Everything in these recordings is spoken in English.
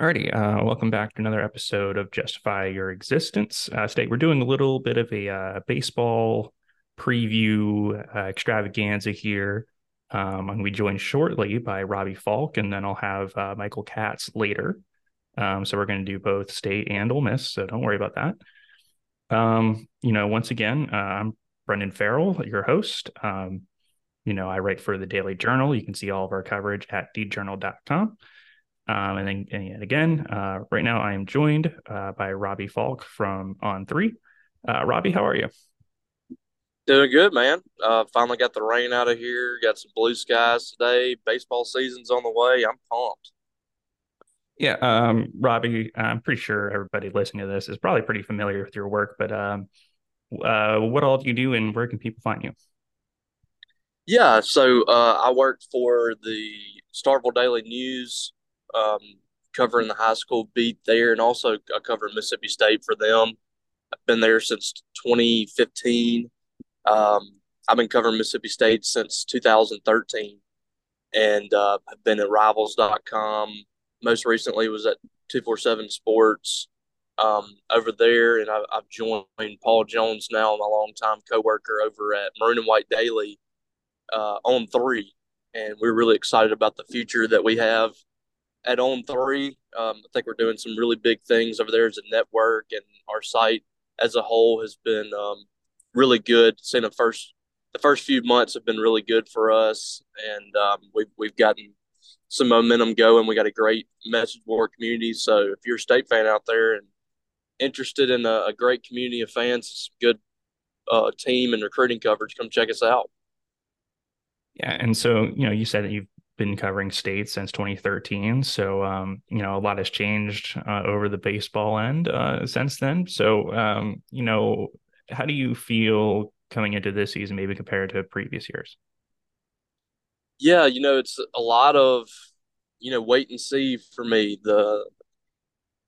Alrighty, uh, welcome back to another episode of Justify Your Existence. Uh, today we're doing a little bit of a uh, baseball preview uh, extravaganza here. Um, I'm going to be joined shortly by Robbie Faulk, and then I'll have uh, Michael Katz later. Um, so we're going to do both state and Ole Miss, so don't worry about that. Um, you know, once again, uh, I'm Brendan Farrell, your host. Um, you know, I write for the Daily Journal. You can see all of our coverage at djournal.com. Um, and then and again, uh, right now I am joined uh, by Robbie Faulk from On Three. Uh, Robbie, how are you? Doing good, man. Uh, finally got the rain out of here. Got some blue skies today. Baseball season's on the way. I'm pumped. Yeah, um, Robbie, I'm pretty sure everybody listening to this is probably pretty familiar with your work, but um, uh, what all do you do and where can people find you? Yeah, so uh, I work for the Starkville Daily News um, covering the high school beat there, and also I cover Mississippi State for them. I've been there since 2015. Um, I've been covering Mississippi State since 2013, and uh, I've been at Rivals.com. Most recently was at 247 Sports um, over there, and I, have joined Paul Jones now, my longtime coworker over at Maroon and White Daily uh, on three, and we're really excited about the future that we have at On Three. Um, I think we're doing some really big things over there as a network, and our site as a whole has been um, really good. Seeing the first the first few months have been really good for us, and um, we've we've gotten some momentum going. We got a great message board community. So if you're a state fan out there and interested in a, a great community of fans, good uh, team and recruiting coverage, come check us out. Yeah, and so you know, you said that you've been covering state since 2013. So, um, you know, a lot has changed uh, over the baseball end uh, since then. So, um, you know, how do you feel coming into this season, maybe compared to previous years? Yeah, you know, it's a lot of, you know, wait and see for me. The,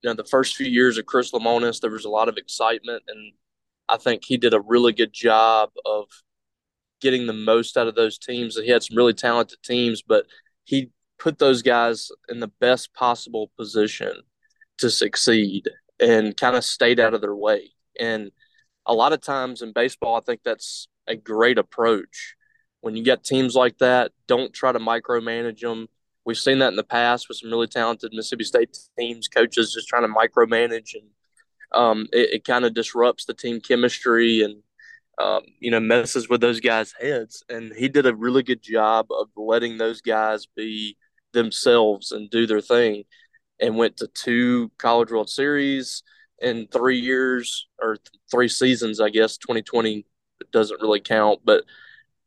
you know, the first few years of Chris Lemonis, there was a lot of excitement, and I think he did a really good job of getting the most out of those teams. He had some really talented teams, but he put those guys in the best possible position to succeed and kind of stayed out of their way. And a lot of times in baseball, I think that's a great approach. When you get teams like that, don't try to micromanage them. We've seen that in the past with some really talented Mississippi State teams, coaches just trying to micromanage, and um, it, it kind of disrupts the team chemistry and um, you know, messes with those guys' heads. And he did a really good job of letting those guys be themselves and do their thing and went to two College World Series in three years or three seasons, I guess. 2020 doesn't really count, but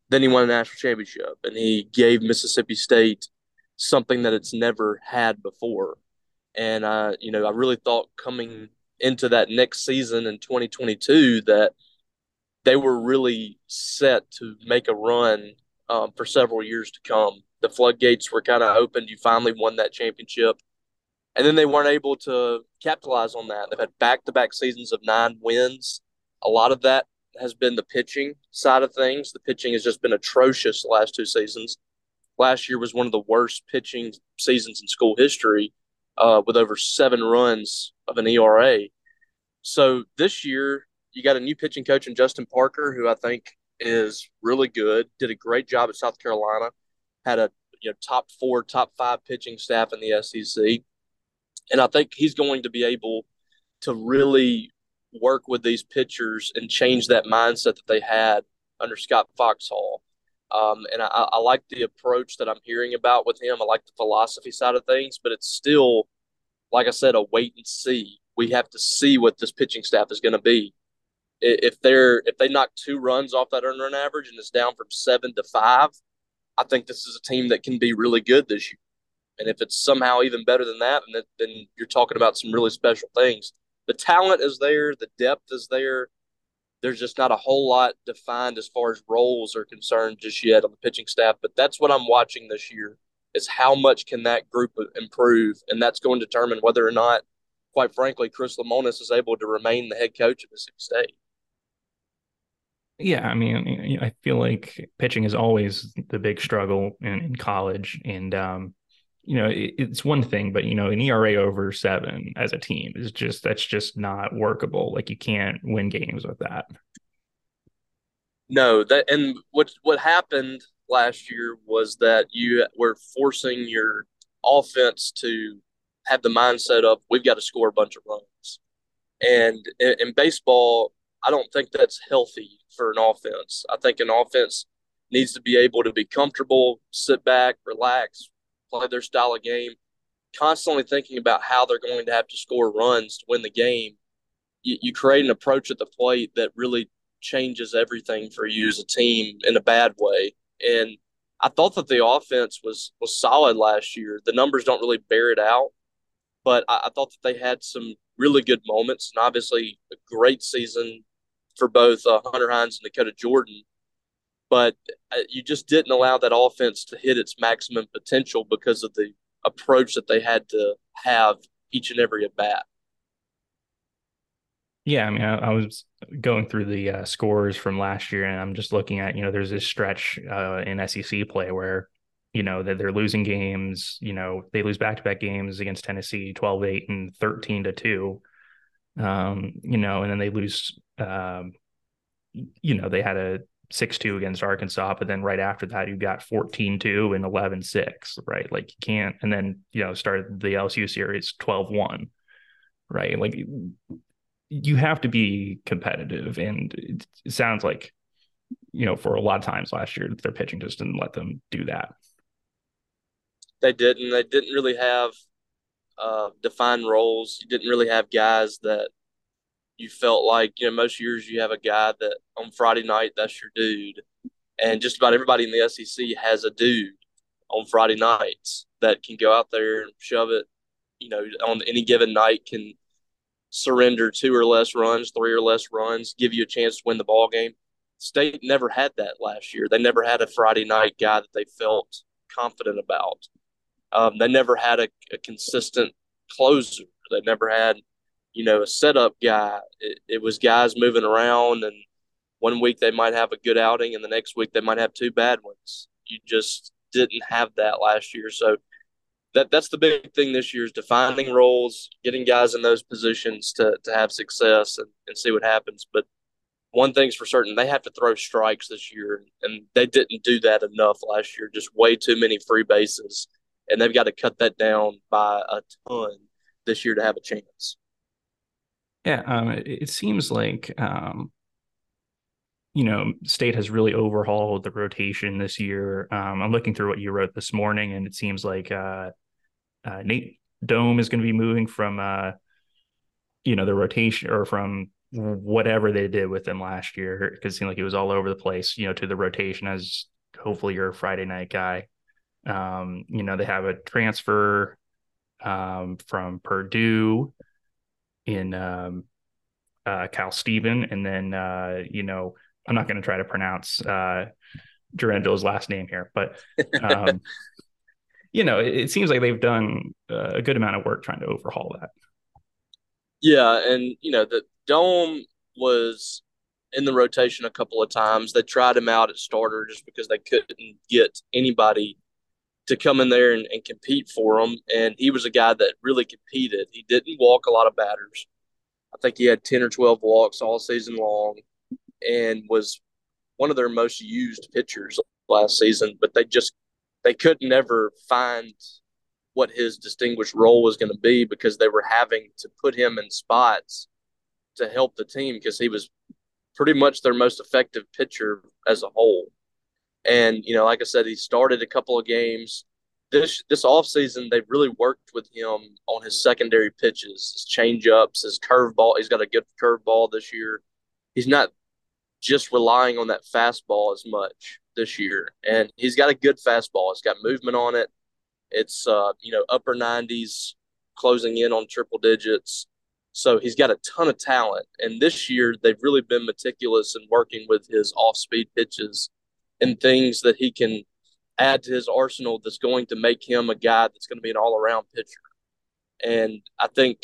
then he won a national championship and he gave Mississippi State something that it's never had before. And, uh, you know, I really thought coming into that next season in 2022 that – they were really set to make a run um, for several years to come. The floodgates were kind of opened. You finally won that championship. And then they weren't able to capitalize on that. They've had back to back seasons of nine wins. A lot of that has been the pitching side of things. The pitching has just been atrocious the last two seasons. Last year was one of the worst pitching seasons in school history uh, with over seven runs of an ERA. So this year, you got a new pitching coach in Justin Parker, who I think is really good. Did a great job at South Carolina. Had a you know top four, top five pitching staff in the SEC, and I think he's going to be able to really work with these pitchers and change that mindset that they had under Scott Foxhall. Um, and I, I like the approach that I'm hearing about with him. I like the philosophy side of things, but it's still, like I said, a wait and see. We have to see what this pitching staff is going to be if they're if they knock two runs off that earned run average and it's down from seven to five, I think this is a team that can be really good this year. And if it's somehow even better than that, then, then you're talking about some really special things. The talent is there, the depth is there. There's just not a whole lot defined as far as roles are concerned just yet on the pitching staff. But that's what I'm watching this year is how much can that group improve, and that's going to determine whether or not, quite frankly, Chris Lemonis is able to remain the head coach of Mississippi State. Yeah, I mean, I feel like pitching is always the big struggle in, in college, and um, you know, it, it's one thing, but you know, an ERA over seven as a team is just that's just not workable. Like you can't win games with that. No, that and what what happened last year was that you were forcing your offense to have the mindset of we've got to score a bunch of runs. And in, in baseball, I don't think that's healthy for an offense. I think an offense needs to be able to be comfortable, sit back, relax, play their style of game, constantly thinking about how they're going to have to score runs to win the game. You, you create an approach at the plate that really changes everything for you as a team in a bad way. And I thought that the offense was was solid last year. The numbers don't really bear it out, but I, I thought that they had some really good moments and obviously a great season for both uh, Hunter Hines and Dakota Jordan but uh, you just didn't allow that offense to hit its maximum potential because of the approach that they had to have each and every at bat. Yeah, I mean, I, I was going through the uh, scores from last year, and I'm just looking at, you know, there's this stretch uh, in SEC play where, you know, that they're losing games. You know, they lose back to back games against Tennessee, 12 8 and 13 to 2. Um, you know, and then they lose, um, you know, they had a 6-2 against Arkansas, but then right after that you got 14-2 and 11-6, right? Like you can't and then, you know, started the LSU series 12-1, right? Like you have to be competitive and it sounds like you know, for a lot of times last year their pitching just didn't let them do that. They didn't. They didn't really have uh, defined roles. You didn't really have guys that you felt like you know most years you have a guy that on Friday night that's your dude, and just about everybody in the SEC has a dude on Friday nights that can go out there and shove it. You know, on any given night can surrender two or less runs, three or less runs, give you a chance to win the ball game. State never had that last year. They never had a Friday night guy that they felt confident about. Um, they never had a, a consistent closer. They never had you know, a setup guy. It, it was guys moving around, and one week they might have a good outing, and the next week they might have two bad ones. You just didn't have that last year. So that that's the big thing this year is defining roles, getting guys in those positions to to have success and, and see what happens. But one thing's for certain, they have to throw strikes this year, and they didn't do that enough last year. Just way too many free bases, and they've got to cut that down by a ton this year to have a chance. Yeah, um, it, it, seems like um, you know, State has really overhauled the rotation this year. Um, I'm looking through what you wrote this morning, and it seems like uh, uh, Nate Dohm is going to be moving from uh, you know the rotation or from whatever they did with him last year because it seemed like he was all over the place. You know, to the rotation as hopefully you're Friday night guy. Um, you know, they have a transfer um, from Purdue in um, uh, Khal Stephen, and then uh, you know I'm not going to try to pronounce uh, Durangel's last name here, but um, you know it, it, seems like they've done a good amount of work trying to overhaul that. Yeah, and you know the Dohm was in the rotation a couple of times. They tried him out at starter just because they couldn't get anybody to come in there and, and compete for them. And he was a guy that really competed. He didn't walk a lot of batters. I think he had 10 or 12 walks all season long and was one of their most used pitchers last season, but they just they couldn't ever find what his distinguished role was going to be because they were having to put him in spots to help the team because he was pretty much their most effective pitcher as a whole. And, you know, like I said, he started a couple of games. This this offseason, they've really worked with him on his secondary pitches, his changeups, his curveball. He's got a good curveball this year. He's not just relying on that fastball as much this year. And he's got a good fastball. It's got movement on it. It's uh, you know, upper 90s, closing in on triple digits. So he's got a ton of talent. And this year they've really been meticulous in working with his off-speed pitches and things that he can add to his arsenal that's going to make him a guy that's going to be an all around pitcher. And I think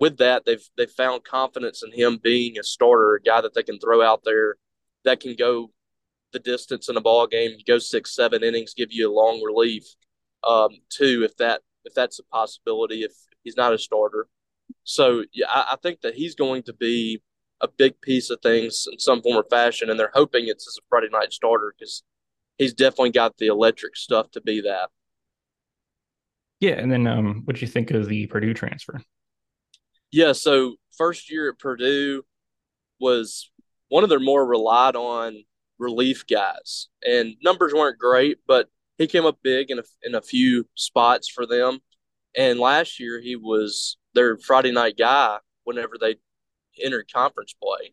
with that, they've they've found confidence in him being a starter, a guy that they can throw out there that can go the distance in a ball game, go six, seven innings, give you a long relief. um, too, if that if that's a possibility, if he's not a starter. So yeah, I, I think that he's going to be a big piece of things in some form or fashion, and they're hoping it's as a Friday night starter because he's definitely got the electric stuff to be that. Yeah, and then um, what do you think of the Purdue transfer? Yeah, so first year at Purdue was one of their more relied on relief guys, and numbers weren't great, but he came up big in a, in a few spots for them. And last year he was their Friday night guy whenever they entered conference play,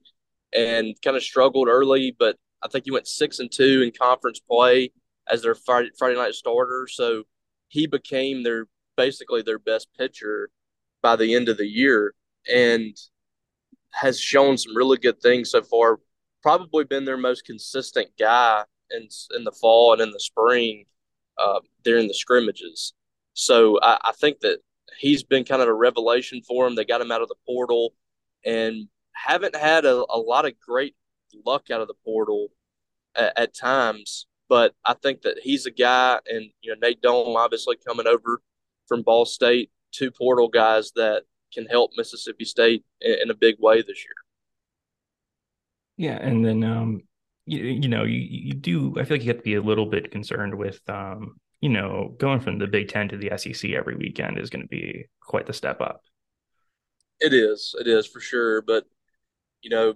and kind of struggled early, but I think he went six and two in conference play as their Friday, Friday night starter. So he became their basically their best pitcher by the end of the year and has shown some really good things so far. Probably been their most consistent guy in in the fall and in the spring uh, during the scrimmages. So I, I think that he's been kind of a revelation for them. They got him out of the portal and haven't had a, a lot of great luck out of the portal at, at, times. But I think that he's a guy, and you know Nate Dohm obviously coming over from Ball State, two portal guys that can help Mississippi State in, in a big way this year. Yeah, and then um, you, you know you you do I feel like you have to be a little bit concerned with um, you know going from the Big Ten to the SEC every weekend is going to be quite the step up. It is, it is for sure. But you know,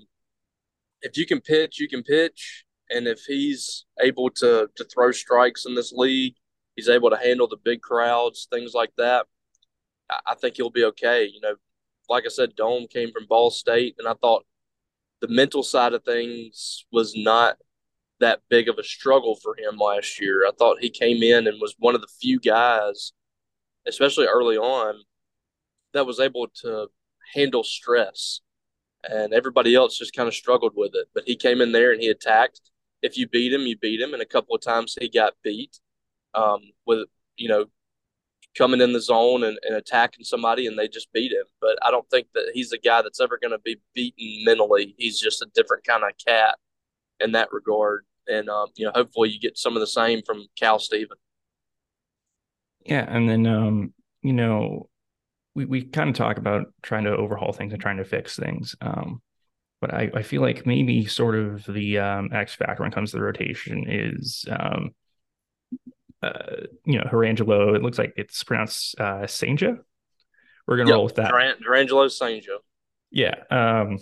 if you can pitch, you can pitch and if he's able to to throw strikes in this league, he's able to handle the big crowds, things like that. I think he'll be okay. You know, like I said, Dohm came from Ball State, and I thought the mental side of things was not that big of a struggle for him last year. I thought he came in and was one of the few guys, especially early on, that was able to handle stress. And everybody else just kind of struggled with it. But he came in there and he attacked if you beat him, you beat him. And a couple of times he got beat um, with, you know, coming in the zone and, and attacking somebody and they just beat him. But I don't think that he's a guy that's ever going to be beaten mentally. He's just a different kind of cat in that regard. And, um, you know, hopefully you get some of the same from Khal Stephen. Yeah. And then, um, you know, we, we kind of talk about trying to overhaul things and trying to fix things. Um, but I, I feel like maybe sort of the um, X factor when it comes to the rotation is, um, uh, you know, Jurrangelo. It looks like it's pronounced uh, Cijntje. We're gonna yep. roll with that. Jurrangelo Cijntje. Yeah. Um,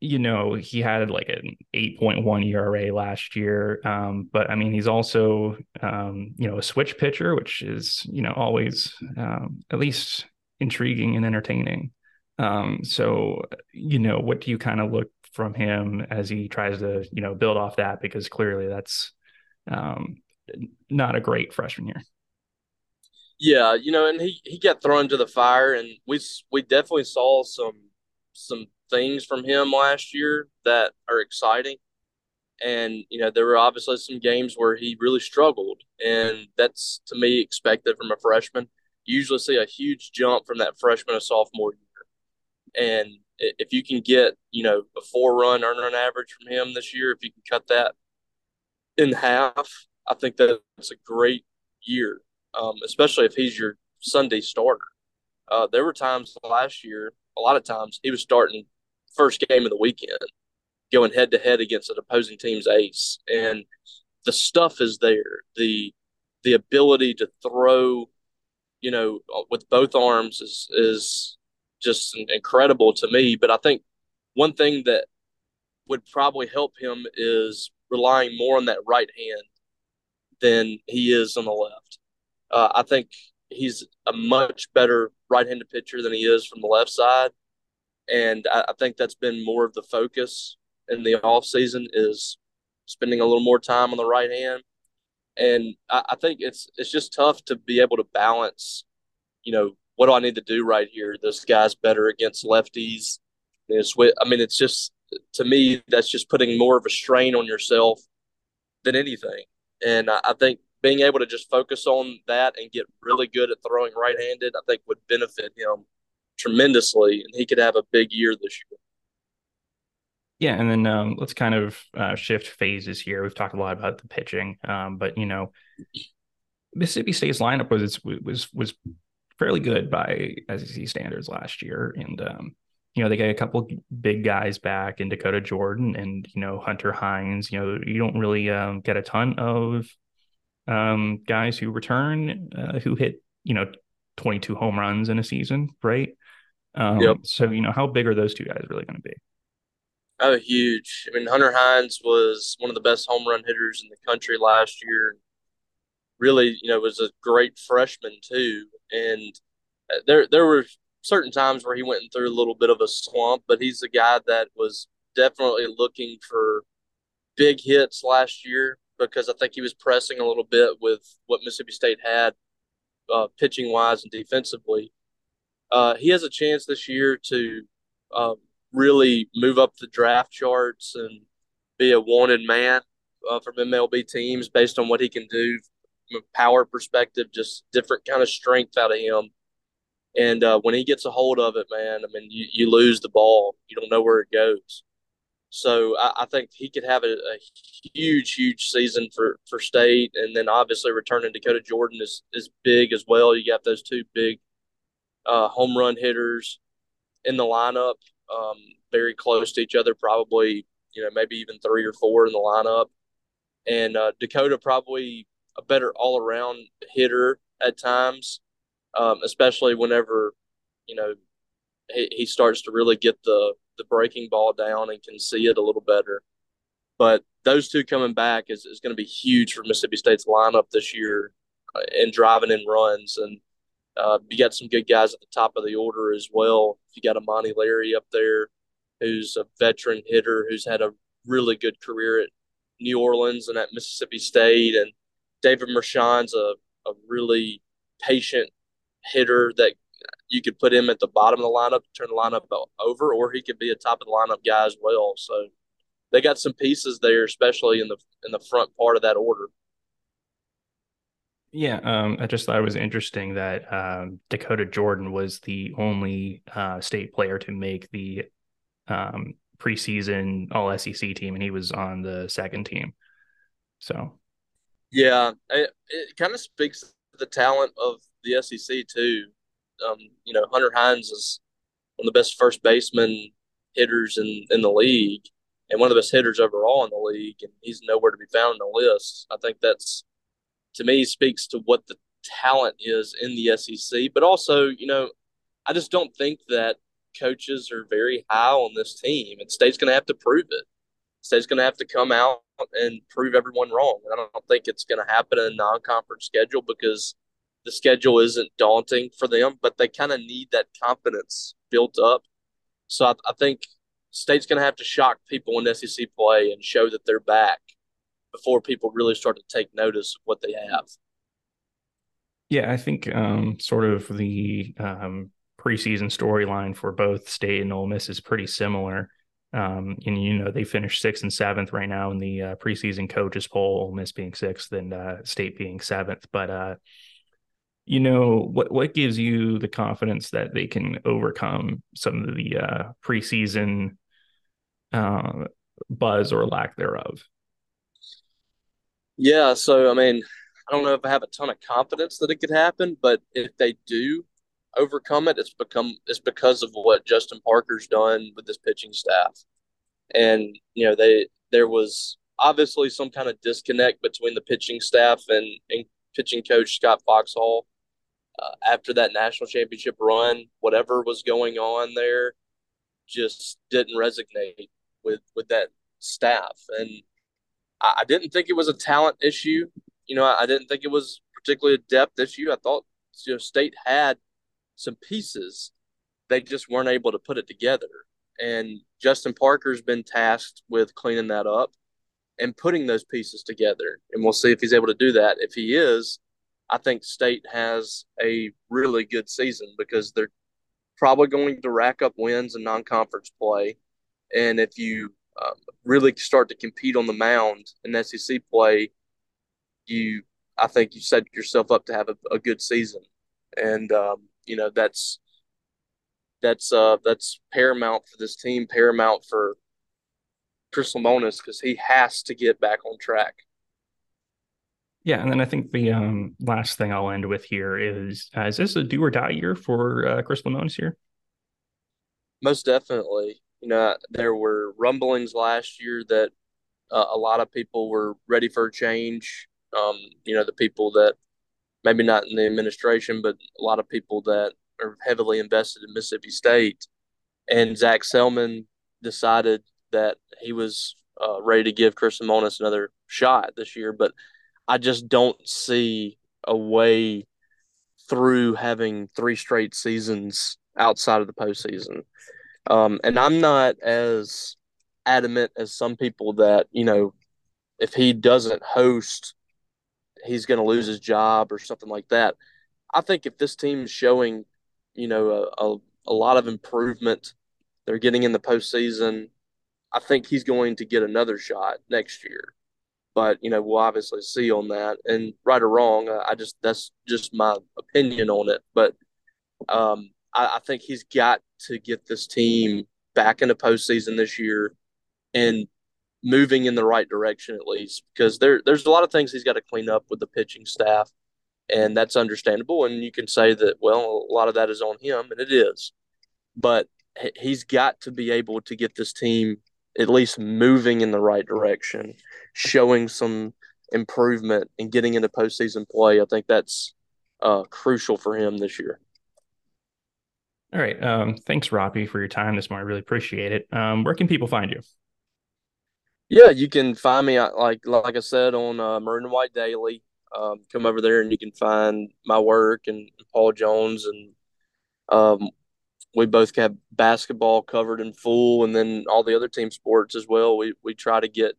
you know, he had like an 8.1 ERA last year. Um, but I mean, he's also, um, you know, a switch pitcher, which is, you know, always um, at least intriguing and entertaining. Um, so, you know, what do you kind of look from him as he tries to, you know, build off that? Because clearly that's um, not a great freshman year. Yeah, you know, and he, he got thrown to the fire, and we we definitely saw some some things from him last year that are exciting. And you know, there were obviously some games where he really struggled, and that's to me expected from a freshman. Usually see a huge jump from that freshman to sophomore year and if you can get, you know, a four run earn run average from him this year, if you can cut that in half, I think that's a great year, um, especially if he's your Sunday starter. Uh, there were times last year, a lot of times, he was starting first game of the weekend, going head to head against an opposing team's ace. And the stuff is there. The the ability to throw, you know, with both arms is is just incredible to me. But I think one thing that would probably help him is relying more on that right hand than he is on the left. Uh, I think he's a much better right-handed pitcher than he is from the left side, and I, I think that's been more of the focus in the off season is spending a little more time on the right hand. And I, I think it's it's just tough to be able to balance, you know, what do I need to do right here? This guy's better against lefties. It's, I mean, it's just to me that's just putting more of a strain on yourself than anything. And I, I think being able to just focus on that and get really good at throwing right-handed, I think would benefit him tremendously, and he could have a big year this year. Yeah, and then um, let's kind of uh, shift phases here. We've talked a lot about the pitching, um, but you know, Mississippi State's lineup was was was fairly good by SEC standards last year, and um, you know they got a couple big guys back in Dakota Jordan and you know Hunter Hines. You know you don't really um, get a ton of um, guys who return uh, who hit you know 22 home runs in a season, right? Um, yep. So you know how big are those two guys really going to be? Oh, huge! I mean, Hunter Hines was one of the best home run hitters in the country last year. Really, you know, was a great freshman too, and uh, there there were certain times where he went through a little bit of a slump, but he's a guy that was definitely looking for big hits last year because I think he was pressing a little bit with what Mississippi State had uh, pitching wise and defensively. Uh, he has a chance this year to um, really move up the draft charts and be a wanted man uh, from MLB teams based on what he can do from a power perspective, just different kind of strength out of him. And uh, when he gets a hold of it, man, I mean, you, you lose the ball. You don't know where it goes. So I, I think he could have a, a, huge, huge season for, for state. And then obviously returning Dakota Jordan is, is big as well. You got those two big uh, home run hitters in the lineup, um, very close to each other, probably, you know, maybe even three or four in the lineup. And uh, Dakota probably a better all around hitter at times, um, especially whenever, you know, he, he starts to really get the the breaking ball down and can see it a little better. But those two coming back is, is going to be huge for Mississippi State's lineup this year uh, and driving in runs. And uh, you got some good guys at the top of the order as well. You got Amani Larry up there, who's a veteran hitter who's had a really good career at New Orleans and at Mississippi State. And David Mershon's a, a really patient hitter that you could put him at the bottom of the lineup, turn the lineup over, or he could be a top of the lineup guy as well. So they got some pieces there, especially in the in the front part of that order. Yeah, um, I just thought it was interesting that um, Dakota Jordan was the only uh, state player to make the um, preseason All SEC team, and he was on the second team. So, yeah, it, it kind of speaks to the talent of the SEC too. Um, you know, Hunter Hines is one of the best first baseman hitters in, in the league and one of the best hitters overall in the league, and he's nowhere to be found in the list. I think that's to me speaks to what the talent is in the SEC, but also, you know, I just don't think that coaches are very high on this team, and State's going to have to prove it. State's going to have to come out and prove everyone wrong. I don't think it's going to happen in a non-conference schedule because the schedule isn't daunting for them, but they kind of need that confidence built up. So I, I think State's going to have to shock people in SEC play and show that they're back before people really start to take notice of what they have. Yeah, I think um, sort of the um, preseason storyline for both State and Ole Miss is pretty similar. Um, and you know they finished sixth and seventh right now in the uh, preseason coaches poll. Ole Miss being sixth and uh, State being seventh, but uh, you know what what gives you the confidence that they can overcome some of the uh, preseason uh, buzz or lack thereof? Yeah, so I mean, I don't know if I have a ton of confidence that it could happen, but if they do overcome it, it's become it's because of what Justin Parker's done with this pitching staff, and you know they there was obviously some kind of disconnect between the pitching staff and, and pitching coach Scott Foxhall uh, after that national championship run, whatever was going on there just didn't resonate with with that staff, and I, didn't think it was a talent issue. You know, I, didn't think it was particularly a depth issue. I thought you know State had some pieces, they just weren't able to put it together. And Justin Parker's been tasked with cleaning that up and putting those pieces together. And we'll see if he's able to do that. If he is, I think State has a really good season because they're probably going to rack up wins in non-conference play, and if you um, really start to compete on the mound in SEC play, you I think you set yourself up to have a, a good season, and um, you know that's that's uh that's paramount for this team, paramount for Chris Lemonis because he has to get back on track. Yeah, and then I think the um, last thing I'll end with here is: uh, is this a do or die year for uh, Chris Lemonis here? Most definitely. You know, there were rumblings last year that uh, a lot of people were ready for a change. Um, you know, the people that maybe not in the administration, but a lot of people that are heavily invested in Mississippi State. And Zac Selmon decided that he was uh, ready to give Chris Lemonis another shot this year. But I just don't see a way through having three straight seasons outside of the postseason. Um, and I'm not as adamant as some people that, you know, if he doesn't host, he's going to lose his job or something like that. I think if this team is showing, you know, a, a, a lot of improvement, they're getting in the postseason. I think he's going to get another shot next year. But, you know, we'll obviously see on that. And right or wrong, I just, that's just my opinion on it. But um, I, I think he's got to get this team back into postseason this year and moving in the right direction at least because there there's a lot of things he's got to clean up with the pitching staff and that's understandable and you can say that well a lot of that is on him and it is. But he's got to be able to get this team at least moving in the right direction showing some improvement and getting into postseason play. I think that's uh, crucial for him this year all right. Um, thanks, Robbie, for your time this morning. I really appreciate it. Um, where can people find you? Yeah, you can find me uh, like like I said on uh, White Daily. Um, come over there and you can find my work and Paul Jones and um, we both have basketball covered in full and then all the other team sports as well. We we try to get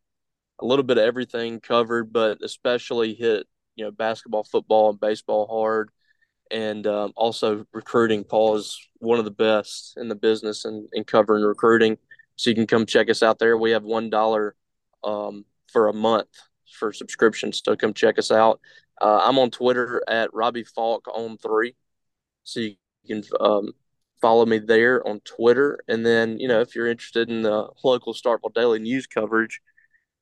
a little bit of everything covered, but especially hit you know basketball, football, and baseball hard and um, also recruiting. Paul is one of the best in the business in, in covering recruiting. So you can come check us out there. We have one dollar um, for a month for subscriptions. So come check us out. Uh, I'm on Twitter at Robbie Faulk on three, so you can um, follow me there on Twitter. And then you know if you're interested in the local Starkville Daily news coverage,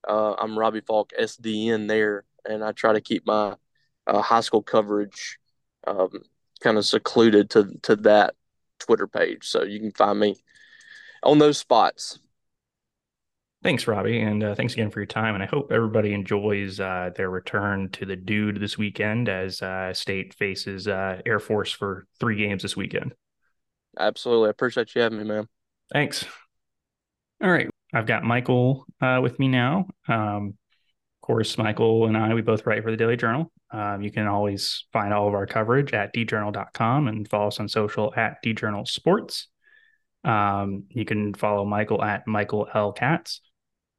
uh, I'm Robbie Faulk SDN there, and I try to keep my uh, high school coverage um, kind of secluded to to that Twitter page. So you can find me on those spots. Thanks, Robbie, and uh, thanks again for your time. And I hope everybody enjoys uh, their return to the Dude this weekend as uh, State faces uh, Air Force for three games this weekend. Absolutely, I appreciate you having me, man. Thanks. All right, I've got Michael uh, with me now. Um, course, Michael and I, we both write for the Daily Journal. Um, you can always find all of our coverage at djournal.com and follow us on social at djournalsports. Um, you can follow Michael at Michael L. Katz.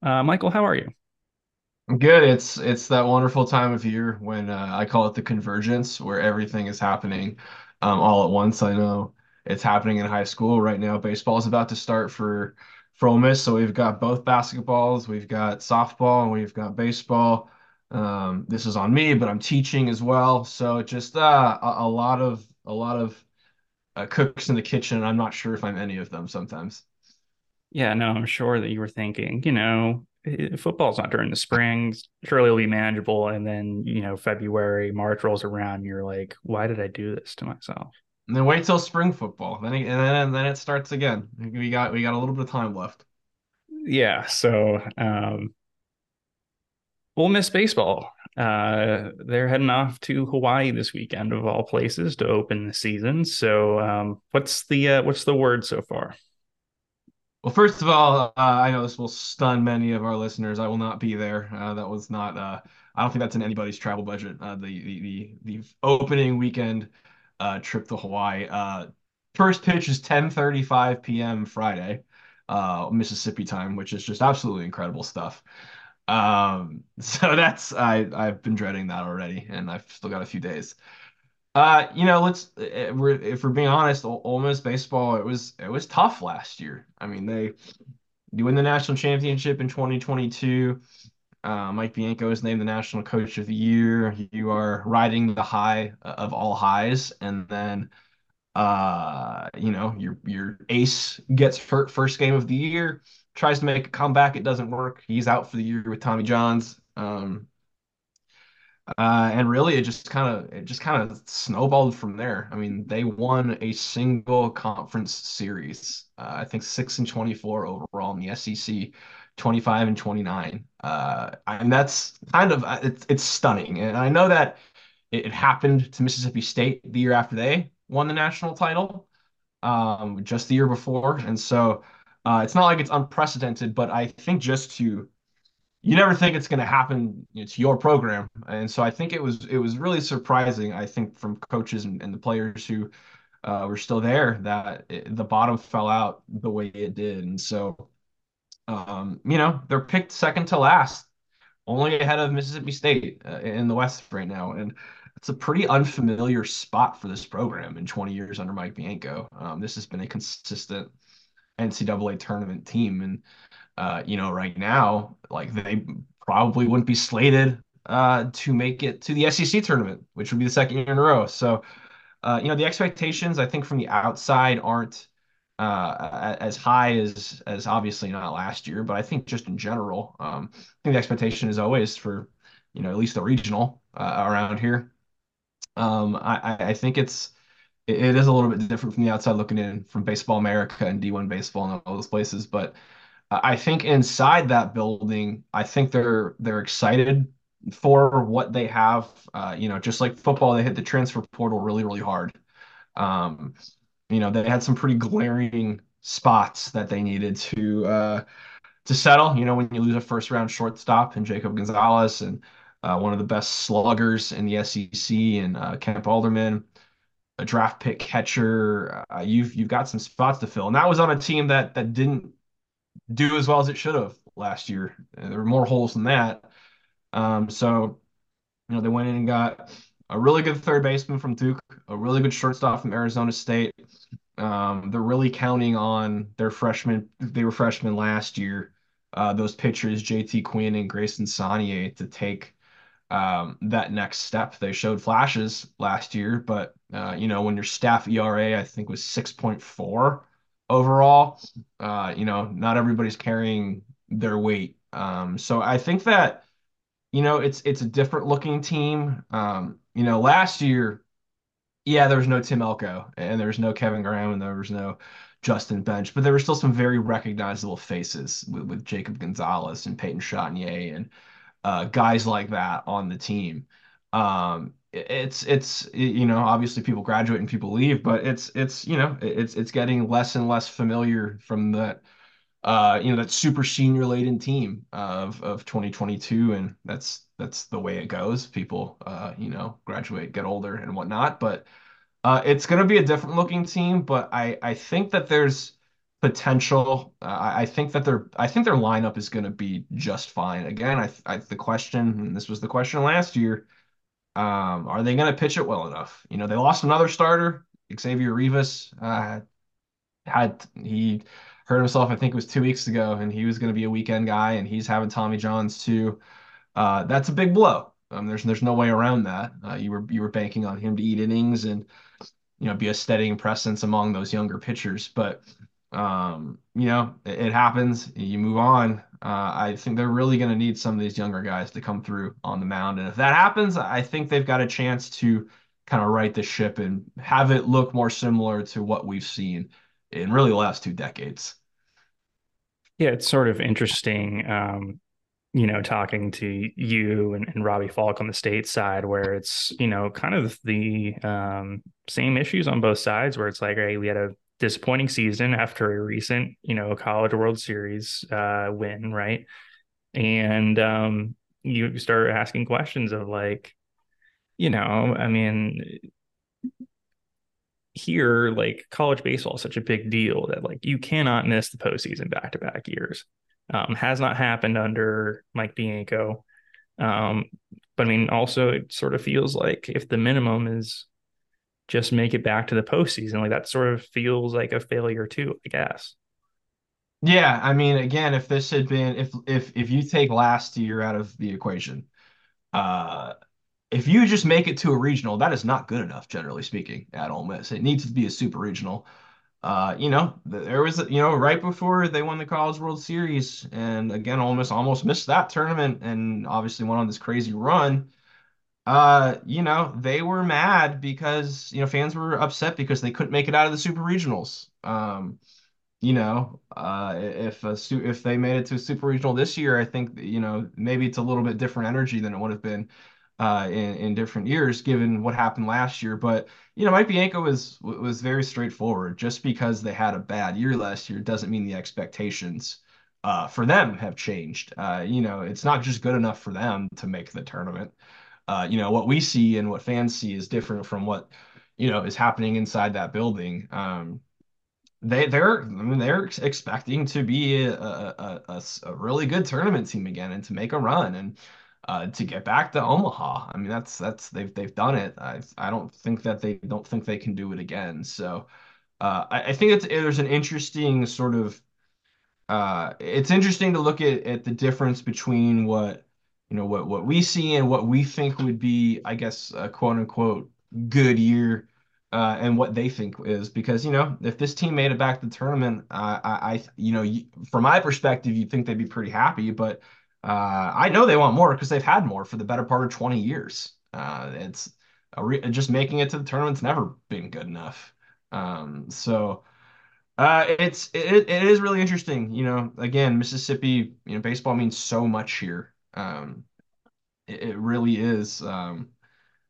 Uh, Michael, how are you? I'm good. It's it's that wonderful time of year when uh, I call it the convergence, where everything is happening um, all at once. I know it's happening in high school right now. Baseball is about to start for for Ole Miss, so we've got both basketballs, we've got softball, and we've got baseball. Um, this is on me, but I'm teaching as well, so just uh, a, a lot of a lot of uh, cooks in the kitchen. I'm not sure if I'm any of them sometimes. Yeah, no, I'm sure that you were thinking, you know, football's not during the spring. Surely it'll be manageable. And then, you know, February, March rolls around, and you're like, why did I do this to myself? And then wait till spring football. Then and then and then it starts again. We got we got a little bit of time left. Yeah. So um Ole Miss baseball. Uh, they're heading off to Hawaii this weekend, of all places, to open the season. So, um, what's the uh, what's the word so far? Well, first of all, uh, I know this will stun many of our listeners. I will not be there. Uh, that was not. Uh, I don't think that's in anybody's travel budget. Uh, the, the the the opening weekend uh, trip to Hawaii. Uh, first pitch is 10:35 p.m. Friday, Mississippi time, which is just absolutely incredible stuff. Um, so that's I I've been dreading that already, and I've still got a few days. Uh, you know, let's if we're, if we're being honest, Ole Miss baseball it was it was tough last year. I mean, they you win the national championship in 2022. Uh, Mike Bianco is named the national coach of the year. You are riding the high of all highs, and then uh, you know your your ace gets hurt first game of the year, tries to make a comeback, it doesn't work. He's out for the year with Tommy Johns. Um, Uh, and really, it just kind of it just kind of snowballed from there. I mean, they won a single conference series. Uh, I think six and 24 overall in the SEC, 25 and 29. Uh, and that's kind of uh, it's it's stunning. And I know that it, happened to Mississippi State the year after they won the national title, um, just the year before. And so uh, it's not like it's unprecedented, but I think just to you never think it's going to happen you know, to your program, and so I think it was it was really surprising. I think from coaches and, and the players who uh, were still there that it, the bottom fell out the way it did, and so um, you know they're picked second to last, only ahead of Mississippi State uh, in the West right now, and it's a pretty unfamiliar spot for this program in 20 years under Mike Bianco. Um, this has been a consistent NCAA tournament team, and uh, you know, right now, like they probably wouldn't be slated uh, to make it to the SEC tournament, which would be the second year in a row. So, uh, you know, the expectations I think from the outside aren't uh, as high as as obviously not last year, but I think just in general, um, I think the expectation is always for you know at least the regional uh, around here. Um, I, I think it's it is a little bit different from the outside looking in from Baseball America and D1 Baseball and all those places, but I think inside that building, I think they're they're excited for what they have. Uh, you know, just like football, they hit the transfer portal really, really hard. Um, you know, they had some pretty glaring spots that they needed to uh, to settle. You know, when you lose a first round shortstop and Jacob Gonzalez and uh, one of the best sluggers in the SEC and uh, Kemp Alderman, a draft pick catcher, uh, you've you've got some spots to fill, and that was on a team that that didn't do as well as it should have last year. There were more holes than that. Um, so, you know, they went in and got a really good third baseman from Duke, a really good shortstop from Arizona State. Um, they're really counting on their freshmen. They were freshmen last year. Uh, those pitchers, JT Quinn and Grayson Saunier, to take um, that next step. They showed flashes last year, but uh, you know when your staff ERA I think was 6.4 overall. Uh, you know, not everybody's carrying their weight. Um, so I think that, you know, it's it's a different looking team. Um, you know, last year, yeah, there was no Tim Elko and there was no Kevin Graham and there was no Justin Bench, but there were still some very recognizable faces with, with Jacob Gonzalez and Peyton Chatagnier and uh, guys like that on the team. Um, it's it's you know obviously people graduate and people leave but it's it's you know it's it's getting less and less familiar from that uh you know that super senior laden team of of 2022 and that's that's the way it goes people uh you know graduate get older and whatnot but uh it's going to be a different looking team but i i think that there's potential uh, i think that their i think their lineup is going to be just fine again I, I the question this was the question last year um, are they going to pitch it well enough? You know, they lost another starter, Xavier Rivas. Uh, had he hurt himself, I think it was two weeks ago, and he was going to be a weekend guy, and he's having Tommy Johns too. Uh, that's a big blow. Um, there's there's no way around that. Uh, you were you were banking on him to eat innings and you know be a steadying presence among those younger pitchers, but um, you know, it, it, happens. You move on. Uh, I think they're really going to need some of these younger guys to come through on the mound. And if that happens, I think they've got a chance to kind of right the ship and have it look more similar to what we've seen in really the last two decades. Yeah, it's sort of interesting, um, you know, talking to you and, and, Robbie Faulk on the state side, where it's, you know, kind of the um, same issues on both sides, where it's like, hey, we had a disappointing season after a recent, you know, College World Series uh, win, right? And um, you start asking questions of like, you know, I mean, here, like college baseball is such a big deal that like you cannot miss the postseason back to back years. Um, has not happened under Mike Bianco. Um, but I mean, also it sort of feels like if the minimum is just make it back to the postseason. Like that sort of feels like a failure too, I guess. Yeah, I mean, again, if this had been if if if you take last year out of the equation, uh if you just make it to a regional, that is not good enough, generally speaking, at Ole Miss. It needs to be a super regional. Uh, you know, there was, you know, right before they won the College World Series, and again, Ole Miss almost missed that tournament, and obviously went on this crazy run. Uh, you know, they were mad because, you know, fans were upset because they couldn't make it out of the Super Regionals. Um, you know, uh, if a if they made it to a Super Regional this year, I think, you know, maybe it's a little bit different energy than it would have been uh, in in different years, given what happened last year. But you know, Mike Bianco was was very straightforward. Just because they had a bad year last year doesn't mean the expectations uh, for them have changed. Uh, you know, it's not just good enough for them to make the tournament uh, you know, what we see and what fans see is different from what, you know, is happening inside that building. Um, they they're I mean they're expecting to be a, a, a, a really good tournament team again and to make a run and uh, to get back to Omaha. I mean that's that's they've they've done it. I I don't think that they don't think they can do it again. So uh, I, I think it's there's an interesting sort of uh, it's interesting to look at, at the difference between what you know what what we see and what we think would be, I guess, a quote unquote good year, uh, and what they think is because you know if this team made it back to the tournament, I, I you know from my perspective, you'd think they'd be pretty happy, but uh, I know they want more because they've had more for the better part of 20 years. Uh, it's just making it to the tournament's never been good enough. Um, so. Uh, it's it, it is really interesting. You know, again, Mississippi, you know, baseball means so much here. Um, it, it really is. Um,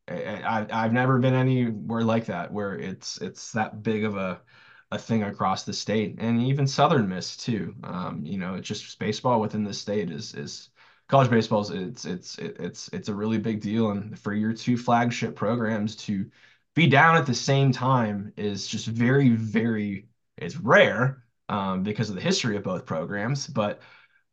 I, I've never been anywhere like that where it's it's that big of a a thing across the state and even Southern Miss too. Um, you know, it's just baseball within the state is is college baseball is it's it's it's it's a really big deal and for your two flagship programs to be down at the same time is just very very it's rare um, because of the history of both programs, but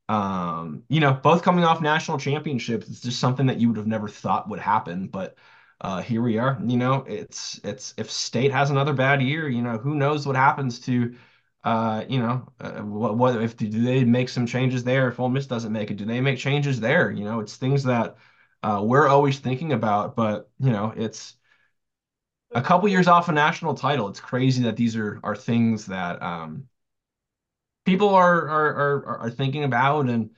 um, you know, both coming off national championships, it's just something that you would have never thought would happen. But uh, here we are. You know, it's it's if State has another bad year, you know, who knows what happens to, uh, you know, uh, what what if do they make some changes there? If Ole Miss doesn't make it, do they make changes there? You know, it's things that uh, we're always thinking about. But you know, it's a couple years off a national title. It's crazy that these are are things that um, people are are are, are thinking about and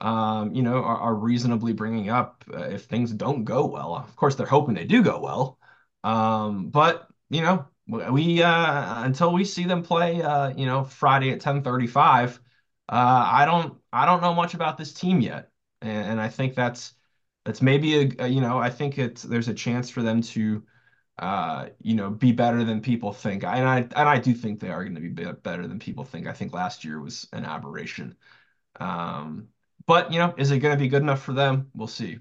um, you know are, are reasonably bringing up uh, if things don't go well. Of course, they're hoping they do go well, um, but you know we uh, until we see them play, uh, you know, Friday at ten thirty five. Uh, I don't I don't know much about this team yet, and, and I think that's that's maybe a, a you know I think it's there's a chance for them to uh, you know, be better than people think. And I and I do think they are going to be better than people think. I think last year was an aberration. Um, but you know, is it going to be good enough for them? We'll see.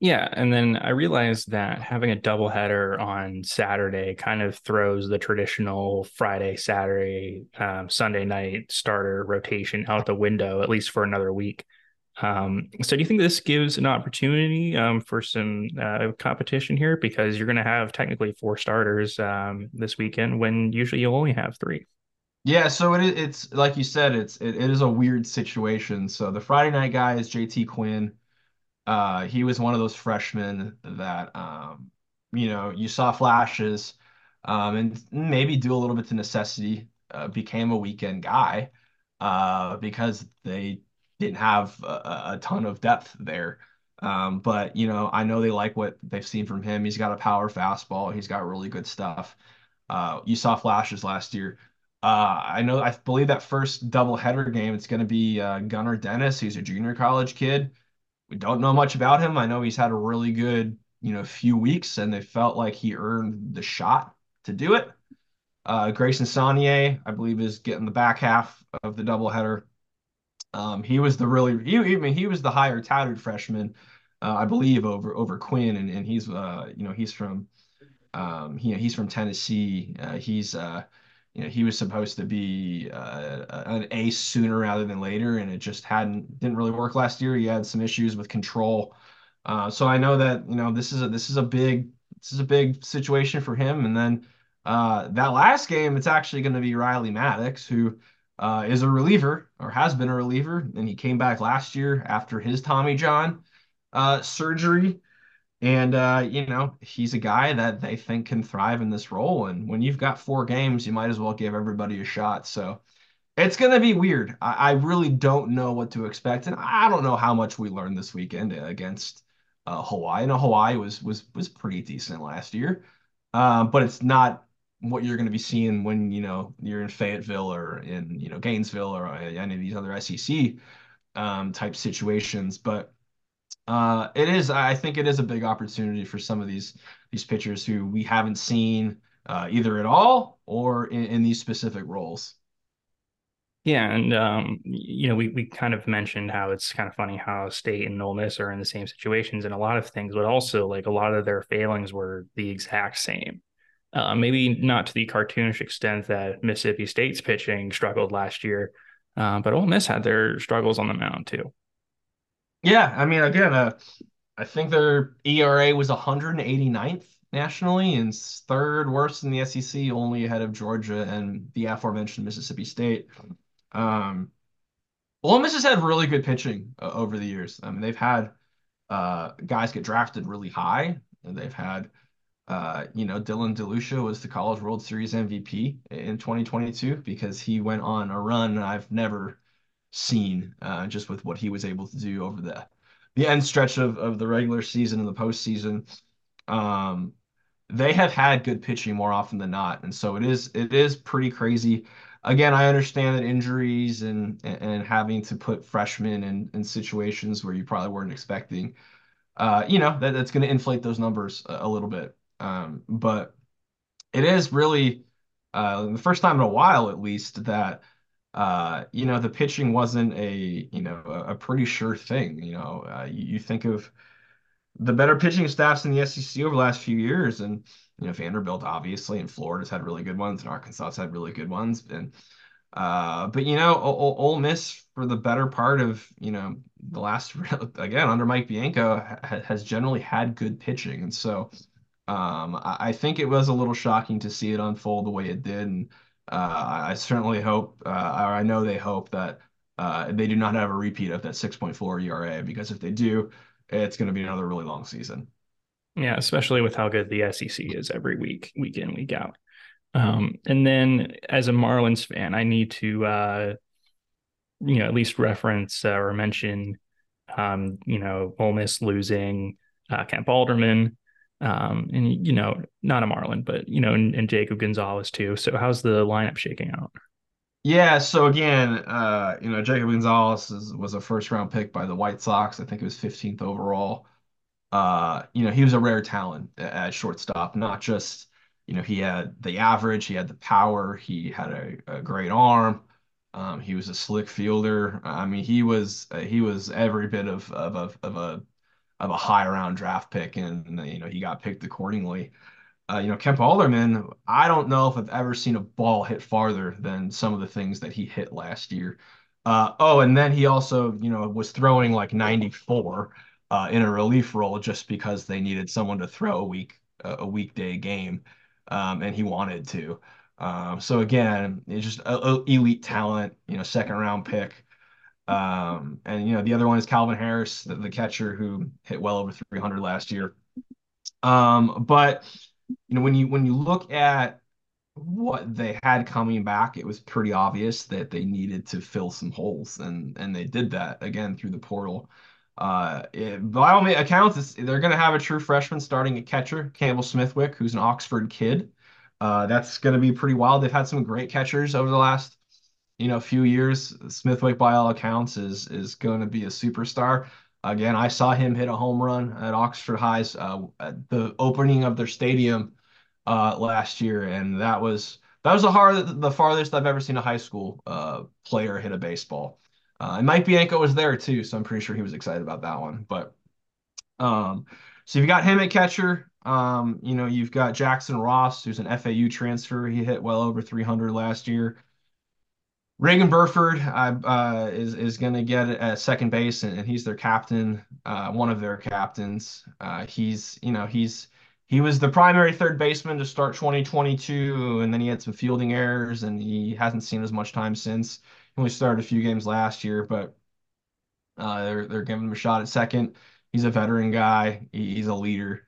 Yeah, and then I realized that having a doubleheader on Saturday kind of throws the traditional Friday, Saturday, um, Sunday night starter rotation out the window, at least for another week. Um, so do you think this gives an opportunity um, for some uh, competition here because you're going to have technically four starters um, this weekend when usually you'll only have three? Yeah, so it it's like you said, it's it, it is a weird situation. So the Friday night guy is JT Quinn. Uh, he was one of those freshmen that um, you know you saw flashes, um, and maybe do a little bit to necessity, uh, became a weekend guy uh, because they didn't have a, a ton of depth there. Um, but you know, I know they like what they've seen from him. He's got a power fastball. He's got really good stuff. Uh, you saw flashes last year. Uh, I know. I believe that first doubleheader game, it's going to be uh, Gunnar Dennis. He's a junior college kid. We don't know much about him. I know he's had a really good, you know, few weeks, and they felt like he earned the shot to do it. Uh, Grayson Saunier, I believe, is getting the back half of the doubleheader. Um, he was the really he I mean he was the higher touted freshman, uh, I believe over over Quinn, and and he's uh you know he's from um he he's from Tennessee. Uh, he's uh you know he was supposed to be uh, an ace sooner rather than later, and it just hadn't didn't really work last year. He had some issues with control. Uh, so I know that you know this is a this is a big this is a big situation for him. And then uh, that last game, it's actually going to be Riley Maddox, who uh, is a reliever or has been a reliever, and he came back last year after his Tommy John uh, surgery. And uh, you know, he's a guy that they think can thrive in this role. And when you've got four games, you might as well give everybody a shot. So it's gonna be weird. I, I really don't know what to expect, and I don't know how much we learned this weekend against uh, Hawaii. And Hawaii was was was pretty decent last year, um, but it's not what you're going to be seeing when you know you're in Fayetteville or in you know Gainesville or any of these other SEC um, type situations. But uh, it is, I think, it is a big opportunity for some of these these pitchers who we haven't seen uh, either at all or in, in these specific roles. Yeah, and um, you know, we we kind of mentioned how it's kind of funny how State and Ole Miss are in the same situations in a lot of things, but also like a lot of their failings were the exact same. Uh, maybe not to the cartoonish extent that Mississippi State's pitching struggled last year, uh, but Ole Miss had their struggles on the mound too. Yeah, I mean, again, uh, I think their ERA was 189th nationally and third worst in the SEC, only ahead of Georgia and the aforementioned Mississippi State. Um, Ole Miss has had really good pitching uh, over the years. I mean, they've had uh, guys get drafted really high, and they've had, uh, you know, Dylan DeLucia was the College World Series MVP in 2022 because he went on a run I've never seen uh, just with what he was able to do over the the end stretch of, of the regular season and the postseason. Um, they have had good pitching more often than not, and so it is it is pretty crazy again, I understand that injuries and and having to put freshmen in, in situations where you probably weren't expecting, uh, you know, that, that's going to inflate those numbers a, a little bit. Um, but it is really uh, the first time in a while, at least, that uh, you know the pitching wasn't a you know a, pretty sure thing. You know, uh, you, you think of the better pitching staffs in the SEC over the last few years, and you know, Vanderbilt obviously, and Florida's had really good ones, and Arkansas's had really good ones. And uh, but you know, o- Ole Miss for the better part of you know the last again under Mike Bianco ha- has generally had good pitching, and so um, I-, I think it was a little shocking to see it unfold the way it did, and I certainly hope, uh, or I know they hope that uh, they do not have a repeat of that 6.4 ERA because if they do, it's going to be another really long season. Yeah, especially with how good the SEC is every week, week in, week out. Um, and then as a Marlins fan, I need to, uh, you know, at least reference uh, or mention, um, you know, Ole Miss losing uh, Kemp Alderman, um, and you know, not a Marlin, but you know, and, and, Jacob Gonzalez too. So how's the lineup shaking out? Yeah, so again, uh, you know, Jacob Gonzalez is, was a first round pick by the White Sox. I think it was 15th overall uh, you know, he was a rare talent at shortstop, not just, you know, he had the average, he had the power, he had a, a great arm. Um, he was a slick fielder. I mean, he was uh, he was every bit of of of, of a of a high round draft pick, and you know he got picked accordingly. Uh, you know, Kemp Alderman, I don't know if I've ever seen a ball hit farther than some of the things that he hit last year. Uh, oh, and then he also, you know, was throwing like 94 uh, in a relief role just because they needed someone to throw a week a weekday game, um, and he wanted to. Um, so again, it's just a, a elite talent, you know, second round pick. Um, and you know, the other one is Calvin Harris, the, the catcher who hit well over 300 last year. Um, but you know, when you when you look at what they had coming back, it was pretty obvious that they needed to fill some holes, and and they did that again through the portal. Uh, it, by all accounts, they're going to have a true freshman starting at catcher, Campbell Smithwick, who's an Oxford kid. Uh, that's going to be pretty wild. They've had some great catchers over the last, you know, a few years. Smithwick, by all accounts, is is going to be a superstar. Again, I saw him hit a home run at Oxford Highs uh, at the opening of their stadium uh, last year, and that was that was the hard the farthest I've ever seen a high school uh, player hit a baseball. Uh, and Mike Bianco was there too, so I'm pretty sure he was excited about that one. But um, so you've got him at catcher. Um, you know, you've got Jackson Ross, who's an FAU transfer. He hit well over 300 last year. Reagan Burford uh, is is going to get at second base, and, and, he's their captain, uh, one of their captains. Uh, he's you know he's he was the primary third baseman to start 2022, and then he had some fielding errors, and he hasn't seen as much time since He only started a few games last year, but uh, they're they're giving him a shot at second. He's a veteran guy. He, he's a leader.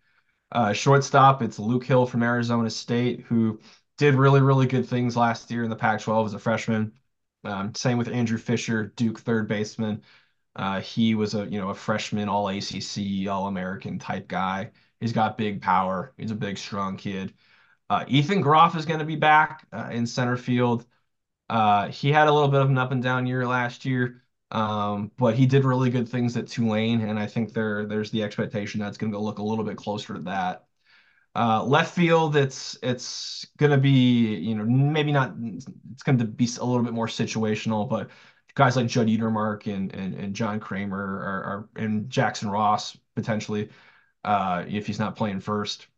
Uh, shortstop, it's Luke Hill from Arizona State, who did really really good things last year in the Pac-12 as a freshman. Um, same with Andrew Fischer, Duke third baseman. Uh, he was a you know a freshman All ACC, All American type guy. He's got big power. He's a big, strong kid. Uh, Ethan Groff is going to be back uh, in center field. Uh, he had a little bit of an up and down year last year, um, but he did really good things at Tulane, and I think there there's the expectation that's going to look a little bit closer to that. Uh, left field, it's it's going to be you know maybe not it's going to be a little bit more situational, but guys like Judd Utermark and and, and John Kramer are, are and Jackson Ross potentially uh, if he's not playing first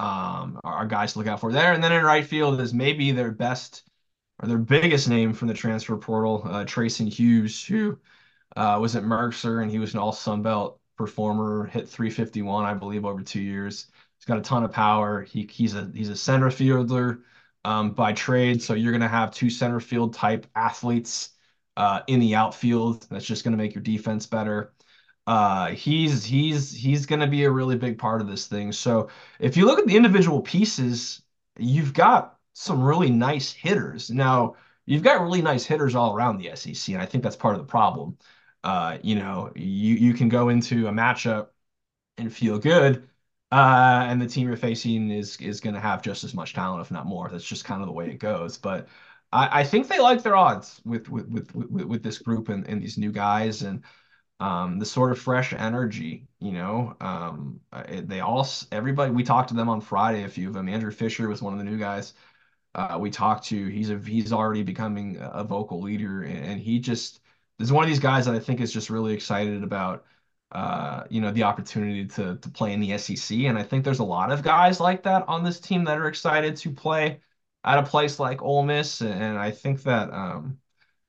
um, are guys to look out for there. And then in right field is maybe their best or their biggest name from the transfer portal, uh, Treyson Hughes, who uh, was at Mercer and he was an all Sun Belt performer, hit 351, I believe, over two years. He's got a ton of power. He, he's a he's a center fielder um, by trade, so you're going to have two center field type athletes uh, in the outfield. That's just going to make your defense better. Uh, he's he's he's going to be a really big part of this thing. So if you look at the individual pieces, you've got some really nice hitters. Now you've got really nice hitters all around the SEC, and I think that's part of the problem. Uh, you know, you you can go into a matchup and feel good, uh, and the team you're facing is is going to have just as much talent, if not more. That's just kind of the way it goes. But I, I think they like their odds with with with with, with this group and, and these new guys and um, the sort of fresh energy. You know, um, they all everybody. We talked to them on Friday. A few of them. Andrew Fischer was one of the new guys. Uh, we talked to. He's a he's already becoming a vocal leader, and he just is one of these guys that I think is just really excited about uh, you know, the opportunity to to play in the SEC. And I think there's a lot of guys like that on this team that are excited to play at a place like Ole Miss. And I think that um,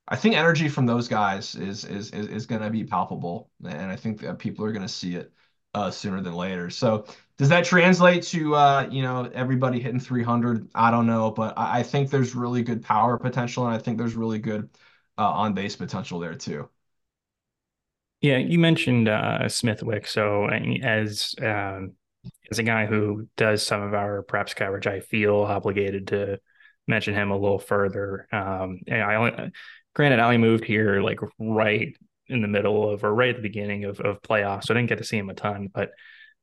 I think energy from those guys is is is, is going to be palpable, and I think that people are going to see it uh, sooner than later. So does that translate to uh, you know everybody hitting 300? I don't know, but I, I, think there's really good power potential, and I think there's really good uh, on base potential there too. Yeah, you mentioned uh, Smithwick. So as um, as a guy who does some of our perhaps coverage, I feel obligated to mention him a little further. Um, I only, granted, I only moved here like right in the middle of or right at the beginning of, of playoffs, so I didn't get to see him a ton. But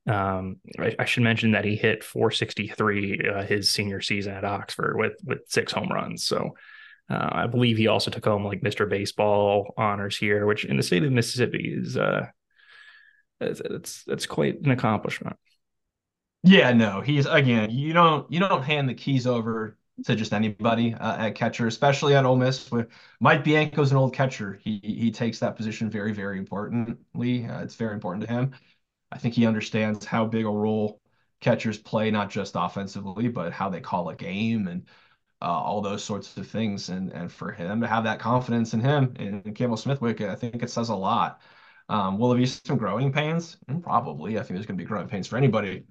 um, I, I, should mention that he hit 463 uh, his senior season at Oxford with with six home runs. So uh, I believe he also took home like Mr. Baseball honors here, which in the state of Mississippi is uh, it's it's quite an accomplishment. Yeah, no, he's again. You don't you don't hand the keys over to just anybody uh, at catcher, especially at Ole Miss. With Mike Bianco's an old catcher. He he takes that position very very importantly. Uh, it's very important to him. I think he understands how big a role catchers play, not just offensively, but how they call a game and uh, all those sorts of things. And and for him to have that confidence in him and Campbell Smithwick, I think it says a lot. Um, will there be some growing pains? Mm, probably. I think there's going to be growing pains for anybody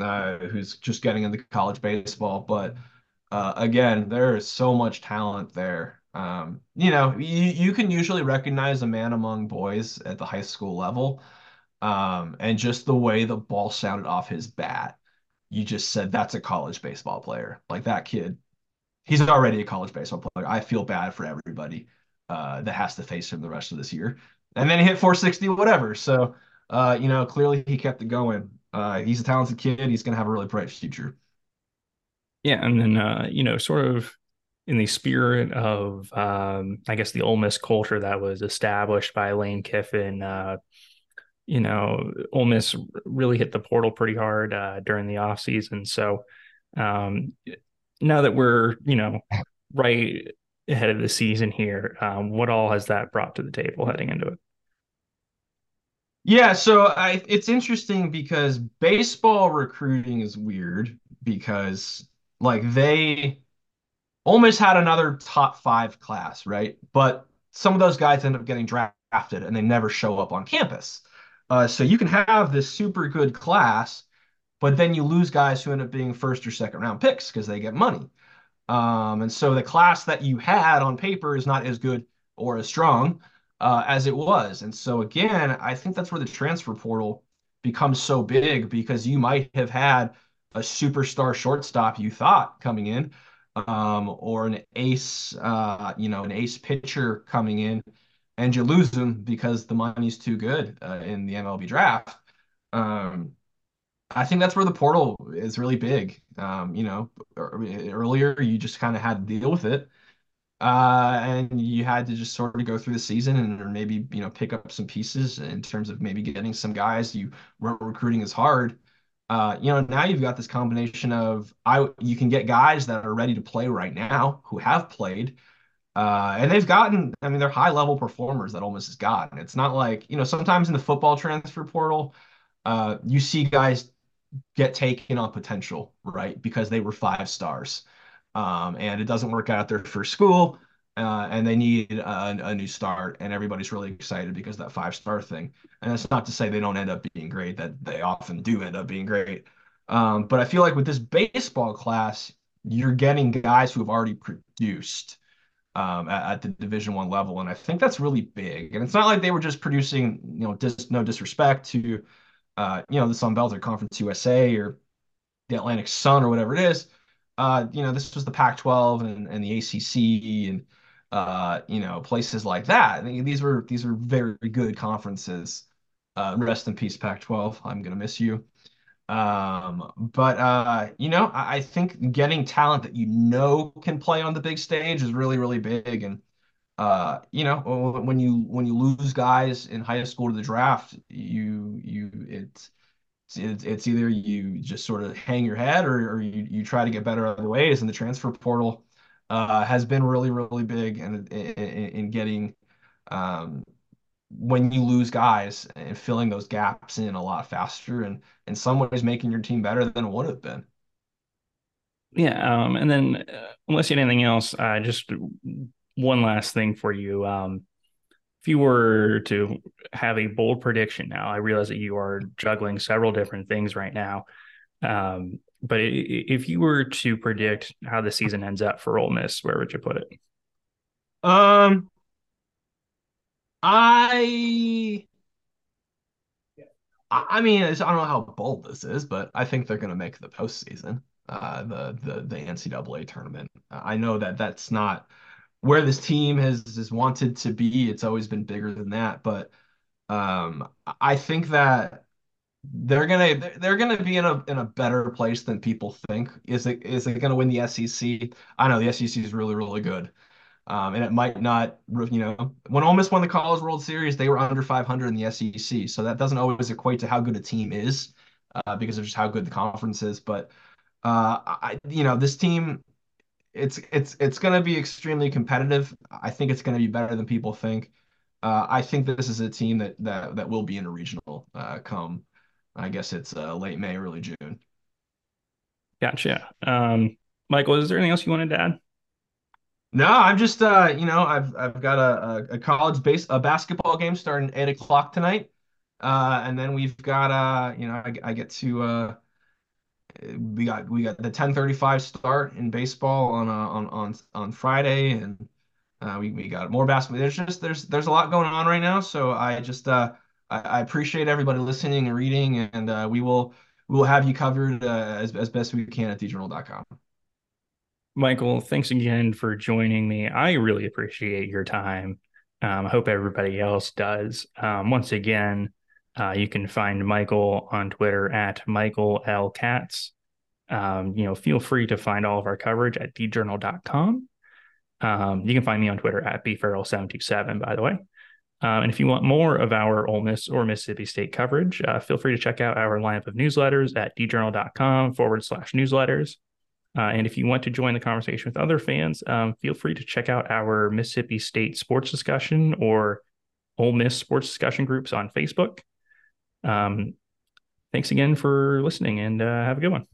uh, who's just getting into college baseball. But uh, again, there is so much talent there. Um, you know, you, you can usually recognize a man among boys at the high school level. Um, and just the way the ball sounded off his bat, you just said that's a college baseball player. Like that kid he's already a college baseball player. I feel bad for everybody uh, that has to face him the rest of this year. And then he hit 460, whatever. So, uh, you know, clearly he kept it going. Uh, he's a talented kid. He's going to have a really bright future. Yeah, and then uh, you know, sort of in the spirit of, um, I guess, the Ole Miss culture that was established by Lane Kiffin. Uh, you know, Ole Miss really hit the portal pretty hard uh, during the offseason. So, um, now that we're you know right ahead of the season here, um, what all has that brought to the table heading into it? Yeah, so I, it's interesting because baseball recruiting is weird because like they almost had another top five class, right? But some of those guys end up getting drafted and they never show up on campus. Uh, so you can have this super good class but then you lose guys who end up being first or second round picks because they get money. Um, and so the class that you had on paper is not as good or as strong uh, as it was. And so again, I think that's where the transfer portal becomes so big because you might have had a superstar shortstop you thought coming in, um, or an ace, uh, you know, an ace pitcher coming in, and you lose them because the money's too good uh, in the MLB draft. Um, I think that's where the portal is really big. Um, you know, earlier you just kind of had to deal with it. Uh, and you had to just sort of go through the season and or maybe, you know, pick up some pieces in terms of maybe getting some guys you weren't recruiting as hard. Uh, you know, now you've got this combination of I you can get guys that are ready to play right now who have played. Uh, and they've gotten, I mean, they're high level performers that Ole Miss has gotten. It's not like, you know, sometimes in the football transfer portal, uh, you see guys get taken on potential, right? Because they were five stars. Um, and it doesn't work out there for school. Uh, and they need a, a, new start, and everybody's really excited because that five star thing. And that's not to say they don't end up being great; that they often do end up being great. Um, but I feel like with this baseball class, you're getting guys who have already produced um, at, at, the Division One level, and I think that's really big. And it's not like they were just producing, you know, just no disrespect to uh, you know, the Sun Belt or Conference USA or the Atlantic Sun or whatever it is. Uh, you know, this was the Pac-12 and, and the ACC and uh, you know, places like that. I mean, these were these were very good conferences. Uh, rest in peace, Pac-12. I'm gonna miss you. Um, but uh, you know, I, I think getting talent that you know can play on the big stage is really, really big. And uh, you know, when you when you lose guys in high school to the draft, you you it's it's, it's either you just sort of hang your head or, or you, you try to get better other ways. And the transfer portal uh, has been really really big in in, in getting um, when you lose guys and filling those gaps in a lot faster and in some ways making your team better than it would have been. Yeah, um, and then uh, unless you had anything else, uh, just one last thing for you. Um, if you were to have a bold prediction now, I realize that you are juggling several different things right now. Um, but if you were to predict how the season ends up for Ole Miss, where would you put it? Um, I, I mean, I don't know how bold this is, but I think they're going to make the postseason, uh, the the the NCAA tournament. I know that that's not where this team has has wanted to be. It's always been bigger than that, but um, I think that they're gonna they're gonna be in a in a better place than people think. Is it is it gonna win the SEC? I know the SEC is really really good, um, and it might not. You know, when Ole Miss won the College World Series, they were under 500 in the SEC, so that doesn't always equate to how good a team is, uh, because of just how good the conference is. But uh, I, you know, this team it's it's it's going to be extremely competitive. I think it's going to be better than people think. Uh, I think this is a team that that that will be in a regional uh, come. I guess it's uh, late May, early June. Gotcha. Um, Michael, is there anything else you wanted to add? No, I'm just uh, you know, I've I've got a, a college base a basketball game starting eight o'clock tonight, uh, and then we've got uh, you know, I, I get to uh we got we got the 10:35 start in baseball on uh, on on on Friday, and uh, we we got more basketball. There's just there's there's a lot going on right now, so I just uh, I, I appreciate everybody listening and reading, and uh, we will we will have you covered uh, as as best we can at djournal.com. Michael, thanks again for joining me. I really appreciate your time. Um, I hope everybody else does. Um, once again, uh, you can find Michael on Twitter at Michael L. Katz. Um, you know, feel free to find all of our coverage at djournal.com. Um, you can find me on Twitter at bfarrell727, by the way. Um, and if you want more of our Ole Miss or Mississippi State coverage, uh, feel free to check out our lineup of newsletters at djournal.com forward slash newsletters. Uh, and if you want to join the conversation with other fans, um, feel free to check out our Mississippi State sports discussion or Ole Miss sports discussion groups on Facebook. Um, thanks again for listening and uh, have a good one.